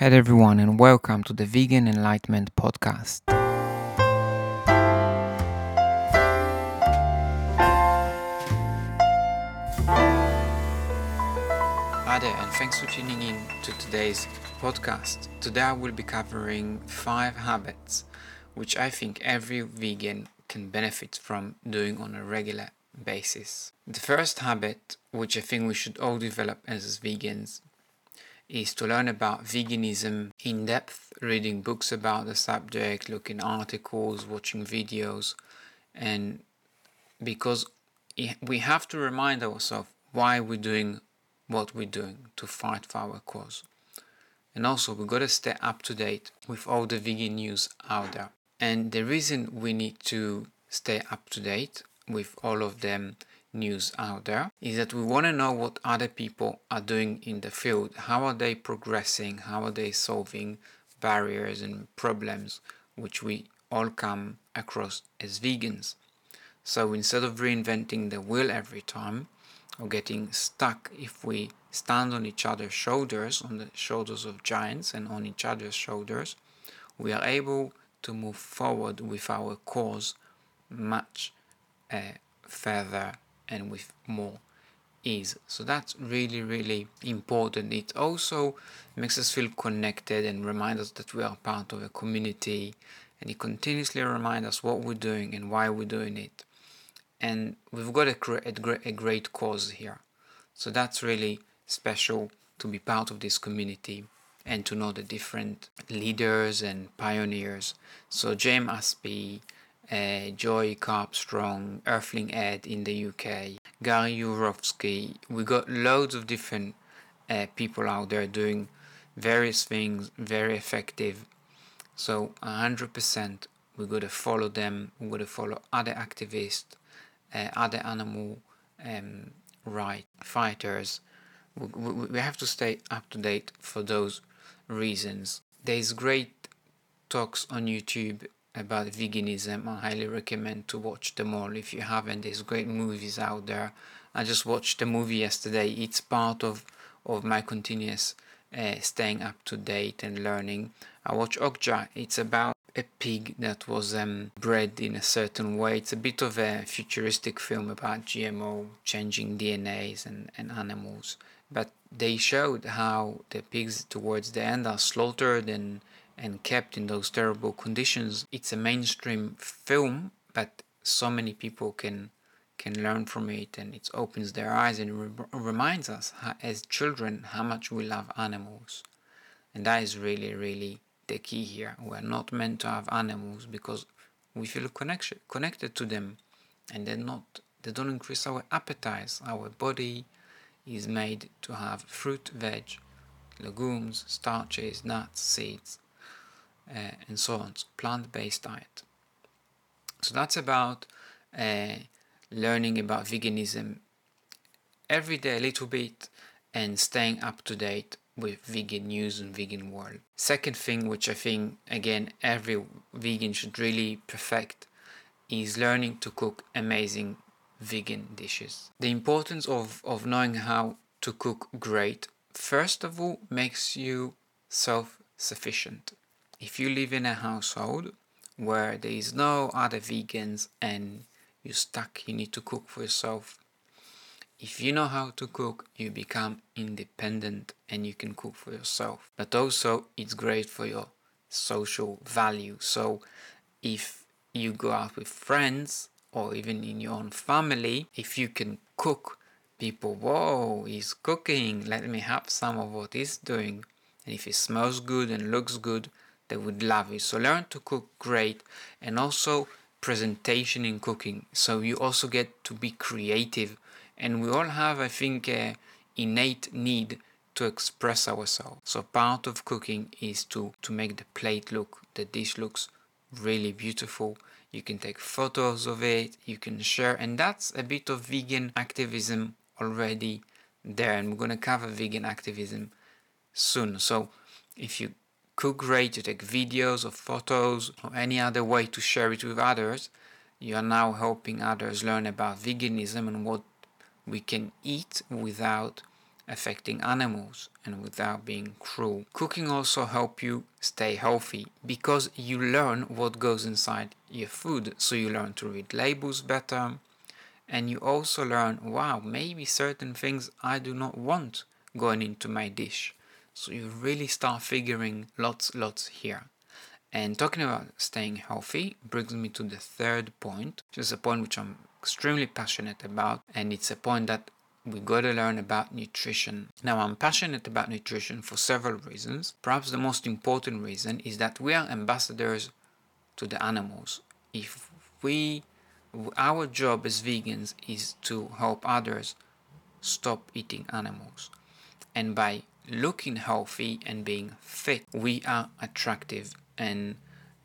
Hello, everyone, and welcome to the Vegan Enlightenment Podcast. Hi there, and thanks for tuning in to today's podcast. Today, I will be covering five habits which I think every vegan can benefit from doing on a regular basis. The first habit, which I think we should all develop as vegans, is to learn about veganism in depth, reading books about the subject, looking articles, watching videos, and because we have to remind ourselves why we're doing what we're doing to fight for our cause. And also, we've got to stay up to date with all the vegan news out there. And the reason we need to stay up to date with all of them news out there is that we want to know what other people are doing in the field. How are they progressing? How are they solving barriers and problems which we all come across as vegans? So instead of reinventing the wheel every time or getting stuck if we stand on each other's shoulders, on the shoulders of giants and on each other's shoulders, we are able to move forward with our cause much uh, further and with more ease. So that's really, really important. It also makes us feel connected and reminds us that we are part of a community and it continuously reminds us what we're doing and why we're doing it. And we've got a, a, a great cause here. So that's really special to be part of this community and to know the different leaders and pioneers. So James Aspey, uh, Joey Carbstrong, Earthling Ed in the UK, Gary Yourofsky. We got loads of different uh, people out there doing various things, very effective. So 100% we got to follow them. We got to follow other activists, uh, other animal um, right fighters. We, we, we have to stay up to date for those reasons. There's great talks on YouTube about veganism. I highly recommend to watch them all if you haven't. There's great movies out there. I just watched a movie yesterday. It's part of of my continuous uh, staying up to date and learning. I watched Okja. It's about a pig that was um, bred in a certain way. It's a bit of a futuristic film about GMO changing DNAs and, and animals. But they showed how the pigs towards the end are slaughtered and and kept in those terrible conditions. It's a mainstream film, but so many people can can learn from it and it opens their eyes and re- reminds us how, as children how much we love animals. And that is really really the key here. We're not meant to have animals because we feel connection connected to them and they're not they don't increase our appetites. Our body is made to have fruit veg legumes starches nuts seeds uh, and so on. So plant-based diet. So that's about uh, learning about veganism every day a little bit and staying up to date with vegan news and vegan world. Second thing which I think again every vegan should really perfect is learning to cook amazing vegan dishes. The importance of, of knowing how to cook great first of all makes you self-sufficient if you live in a household where there is no other vegans and you're stuck, you need to cook for yourself. If you know how to cook, you become independent and you can cook for yourself. But also, it's great for your social value. So, if you go out with friends or even in your own family, if you can cook, people, whoa, he's cooking, let me have some of what he's doing. And if it smells good and looks good, they would love it. So learn to cook great and also presentation in cooking. So you also get to be creative. And we all have, I think, innate need to express ourselves. So part of cooking is to, to make the plate look, the dish looks really beautiful. You can take photos of it, you can share, and that's a bit of vegan activism already there. And we're gonna cover vegan activism soon. So if you cook great, you take videos or photos or any other way to share it with others, you are now helping others learn about veganism and what we can eat without affecting animals and without being cruel. Cooking also help you stay healthy because you learn what goes inside your food. So you learn to read labels better and you also learn, wow, maybe certain things I do not want going into my dish. So you really start figuring lots, lots here. And talking about staying healthy brings me to the third point, which is a point which I'm extremely passionate about, and it's a point that we got to learn about nutrition. Now, I'm passionate about nutrition for several reasons. Perhaps the most important reason is that we are ambassadors to the animals. If we, our job as vegans is to help others stop eating animals. And by looking healthy and being fit, we are attractive. And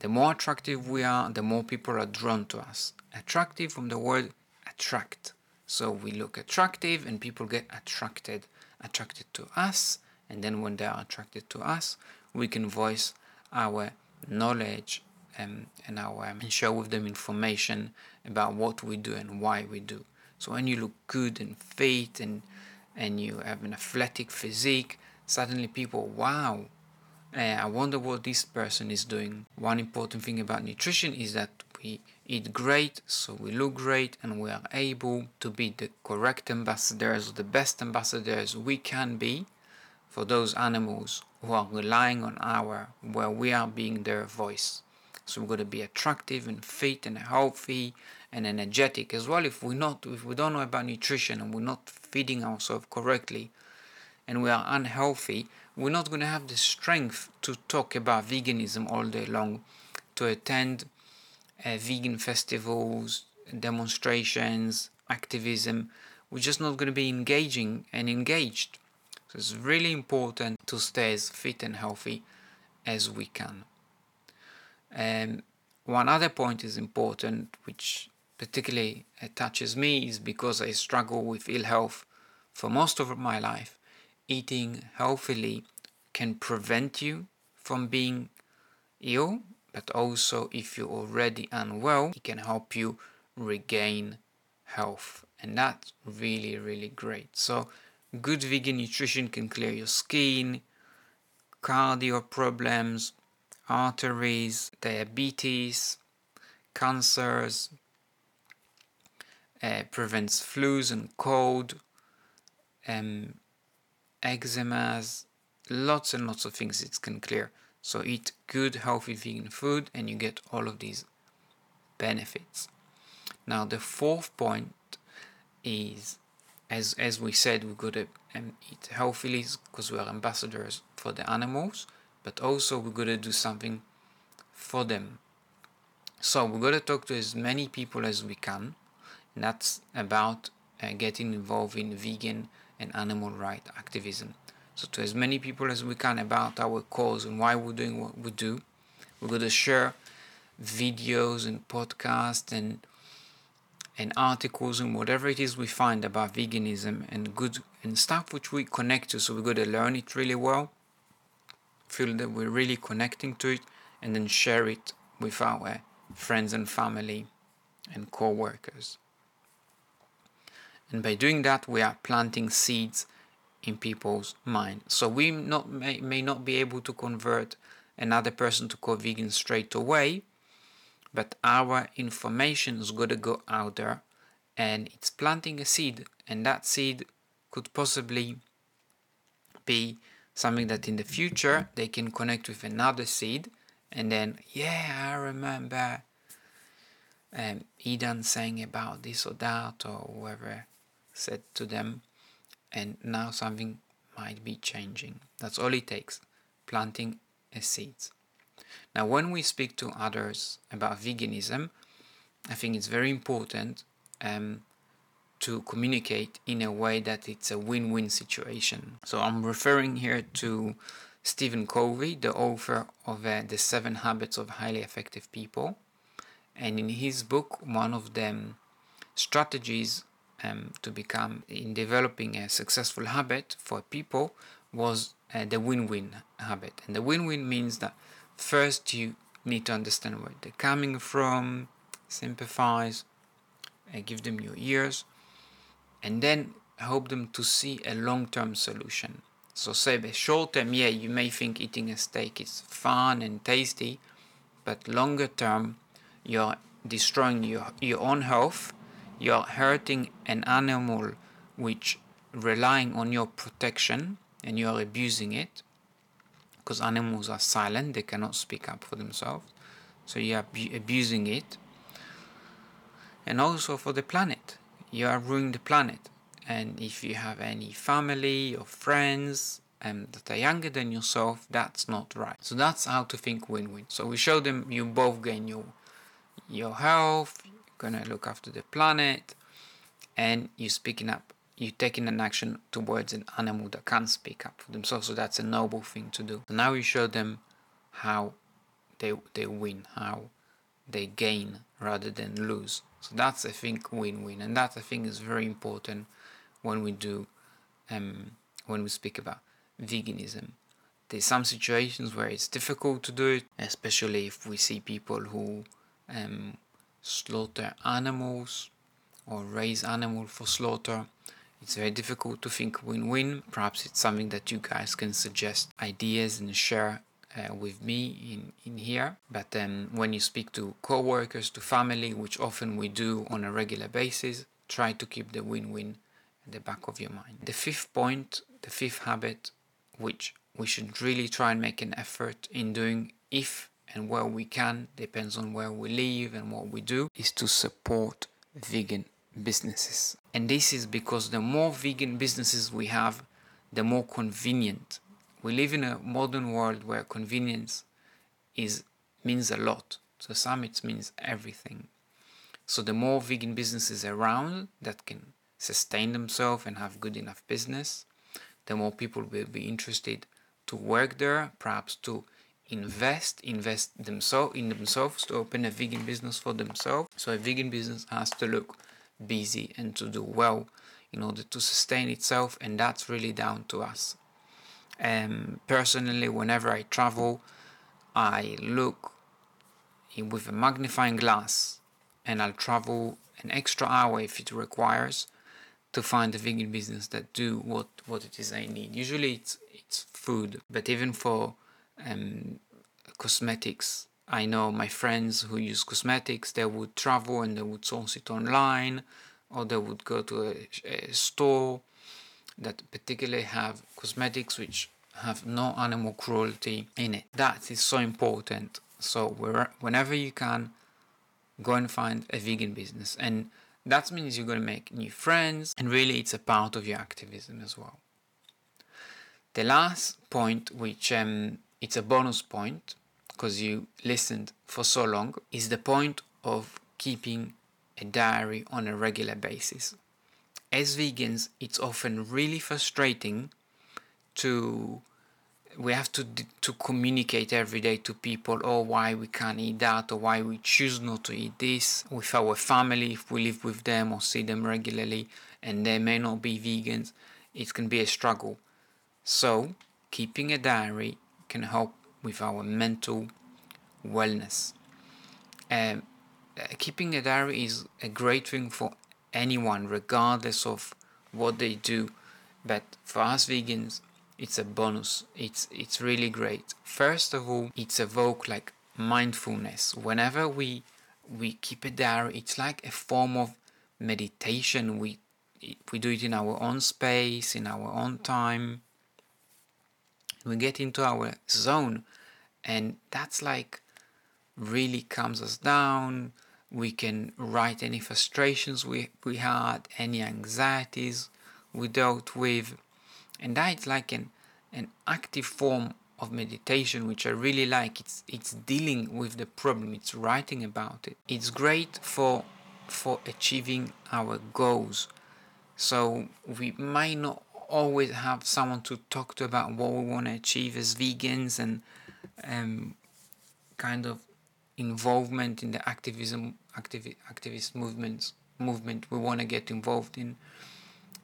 the more attractive we are, the more people are drawn to us. Attractive from the word attract. So we look attractive and people get attracted, attracted to us. And then when they are attracted to us, we can voice our knowledge um, and our um, and share with them information about what we do and why we do. So when you look good and fit and and you have an athletic physique, suddenly people, wow, uh, I wonder what this person is doing. One important thing about nutrition is that we eat great, so we look great, and we are able to be the correct ambassadors, the best ambassadors we can be for those animals who are relying on our, where we are being their voice. So we've got to be attractive and fit and healthy and energetic as well. If we're not, if we don't know about nutrition and we're not feeding ourselves correctly, and we are unhealthy, we're not going to have the strength to talk about veganism all day long, to attend uh, vegan festivals, demonstrations, activism. We're just not going to be engaging and engaged. So it's really important to stay as fit and healthy as we can. Um, one other point is important, which particularly touches me, is because I struggle with ill health for most of my life. Eating healthily can prevent you from being ill but also if you're already unwell, it can help you regain health. And that's really, really great. So, good vegan nutrition can clear your skin, cardio problems, arteries, diabetes, cancers, uh, prevents flus and cold, um, eczemas, lots and lots of things it can clear. So eat good, healthy vegan food and you get all of these benefits. Now the fourth point is, as as we said, we got to um, eat healthily because we are ambassadors for the animals, but also we got to do something for them. So we got to talk to as many people as we can, and that's about uh, getting involved in vegan and animal rights activism so to as many people as we can about our cause and why we're doing what we do. We're going to share videos and podcasts and and articles and whatever it is we find about veganism and good and stuff which we connect to. So we're going to learn it really well, feel that we're really connecting to it, and then share it with our friends and family and co-workers. And by doing that, we are planting seeds in people's mind. So we not may, may not be able to convert another person to go vegan straight away, but our information is going to go out there and it's planting a seed. And that seed could possibly be something that in the future they can connect with another seed. And then yeah i remember um, Eden saying about this or that or whoever said to them and now something might be changing. That's all it takes planting a seed. Now, when we speak to others about veganism, I think it's very important um, to communicate in a way that it's a win win situation. So, I'm referring here to Stephen Covey, the author of uh, The Seven Habits of Highly Effective People. And in his book, one of the strategies um, to become in developing a successful habit for people was uh, the win-win habit and the win-win means that first you need to understand where they're coming from sympathize uh, give them your ears and then help them to see a long-term solution. So say the short term, yeah, you may think eating a steak is fun and tasty, but longer term, you're destroying your, your own health, you're hurting an animal which relying on your protection and you're abusing it because animals are silent, they cannot speak up for themselves. So you are abusing it. And also for the planet, you are ruining the planet. And if you have any family or friends um, that are younger than yourself, that's not right. So that's how to think win-win. So we show them you both gain your your health, gonna look after the planet, and you're speaking up. You're taking an action towards an animal that can't speak up for themselves. So that's a noble thing to do. Now you show them how they they win, how they gain rather than lose. So that's I think win-win, and that I think is very important when we do um, when we speak about veganism. There's some situations where it's difficult to do it, especially if we see people who um, slaughter animals or raise animal for slaughter. It's very difficult to think win-win. Perhaps it's something that you guys can suggest ideas and share uh, with me in, in here. But um, when you speak to co-workers, to family, which often we do on a regular basis, try to keep the win-win at the back of your mind. The fifth point, the fifth habit, which we should really try and make an effort in doing if and where we can, depends on where we live and what we do, is to support vegan businesses. And this is because the more vegan businesses we have, the more convenient. We live in a modern world where convenience is means a lot. So some it means everything. So the more vegan businesses around that can sustain themselves and have good enough business, the more people will be interested to work there, perhaps to invest, invest themselves in themselves to open a vegan business for themselves. So a vegan business has to look busy and to do well in order to sustain itself, and that's really down to us. Um, personally, whenever I travel, I look with a magnifying glass and I'll travel an extra hour if it requires to find a vegan business that do what, what it is I need. Usually it's, it's food, but even for um, cosmetics, I know my friends who use cosmetics, they would travel and they would source it online or they would go to a, a store that particularly have cosmetics which have no animal cruelty in it. That is so important. So where, whenever you can, go and find a vegan business and that means you're going to make new friends, and really it's a part of your activism as well. The last point, which um, it's a bonus point because you listened for so long, is the point of keeping a diary on a regular basis. As vegans, it's often really frustrating to we have to to communicate every day to people or oh, why we can't eat that or why we choose not to eat this with our family if we live with them or see them regularly and they may not be vegans. It can be a struggle. So keeping a diary can help with our mental wellness. Um, keeping a diary is a great thing for anyone regardless of what they do. But for us vegans it's a bonus. It's it's really great. First of all it's evoke like mindfulness. Whenever we we keep a diary it's like a form of meditation. We we do it in our own space in our own time we get into our zone and that's like really calms us down. We can write any frustrations we, we had any anxieties we dealt with. And that is like an an active form of meditation which I really like. It's it's dealing with the problem. It's writing about it. It's great for for achieving our goals. So we might not always have someone to talk to about what we want to achieve as vegans and um, kind of involvement in the activism activi- activist movements movement we want to get involved in.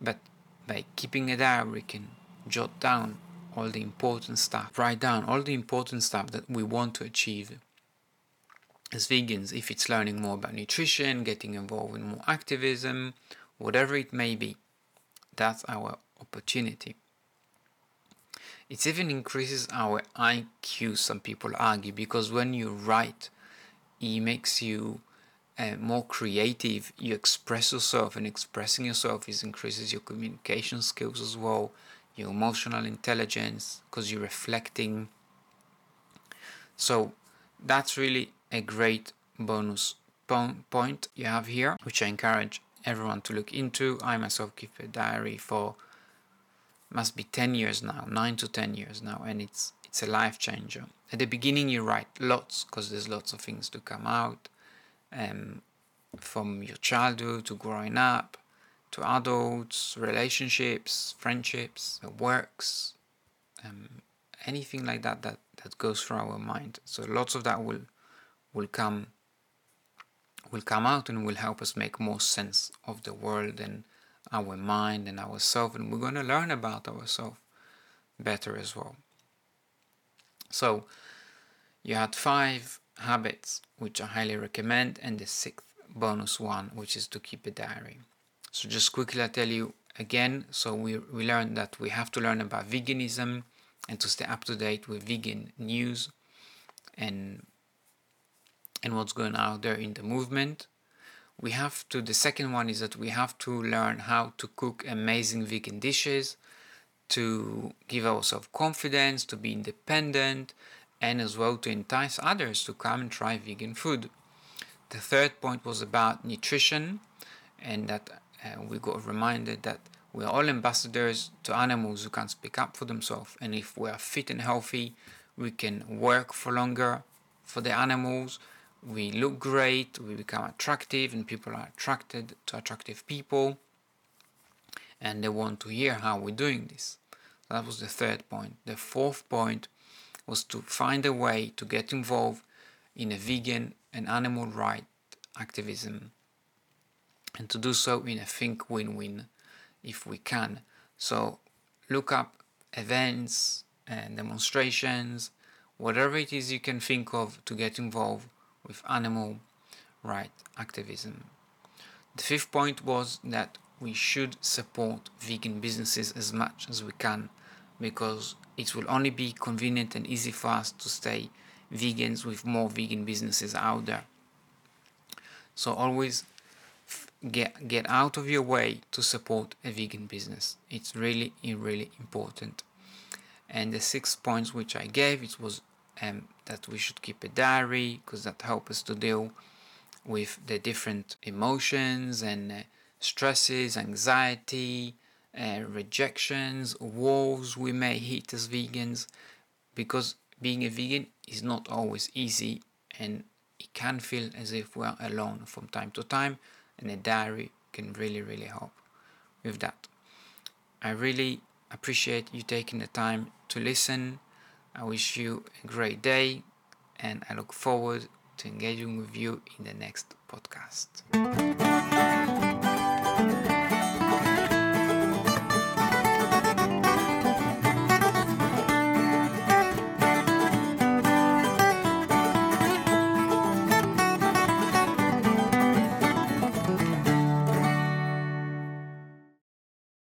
But by keeping a diary we can jot down all the important stuff write down all the important stuff that we want to achieve as vegans if it's learning more about nutrition getting involved in more activism whatever it may be that's our opportunity. It even increases our IQ, some people argue, because when you write, it makes you uh, more creative. You express yourself, and expressing yourself is increases your communication skills as well, your emotional intelligence, because you're reflecting. So that's really a great bonus point you have here, which I encourage everyone to look into. I myself keep a diary for must be 10 years now, 9 to 10 years now, and it's it's a life changer. At the beginning, you write lots because there's lots of things to come out um, from your childhood to growing up to adults, relationships, friendships, works, um, anything like that that that goes through our mind. So lots of that will will come will come out and will help us make more sense of the world and our mind and ourselves and we're going to learn about ourselves better as well. So you had five habits which I highly recommend and the sixth bonus one which is to keep a diary. So just quickly I tell you again so we, we learned that we have to learn about veganism and to stay up to date with vegan news and and what's going on out there in the movement. We have to, the second one is that we have to learn how to cook amazing vegan dishes to give ourselves confidence, to be independent, and as well to entice others to come and try vegan food. The third point was about nutrition, and that uh, we got reminded that we are all ambassadors to animals who can't speak up for themselves, and if we are fit and healthy, we can work for longer for the animals we look great, we become attractive, and people are attracted to attractive people, and they want to hear how we're doing this. That was the third point. The fourth point was to find a way to get involved in a vegan and animal right activism, and to do so in a think win win if we can. So look up events and demonstrations, whatever it is you can think of to get involved with animal right activism. The fifth point was that we should support vegan businesses as much as we can because it will only be convenient and easy for us to stay vegans with more vegan businesses out there. So always get get out of your way to support a vegan business. It's really really important. And the six points which I gave it was um, that we should keep a diary because that helps us to deal with the different emotions and uh, stresses, anxiety, uh, rejections, walls we may hit as vegans because being a vegan is not always easy and it can feel as if we're alone from time to time and a diary can really really help with that. I really appreciate you taking the time to listen I wish you a great day and I look forward to engaging with you in the next podcast.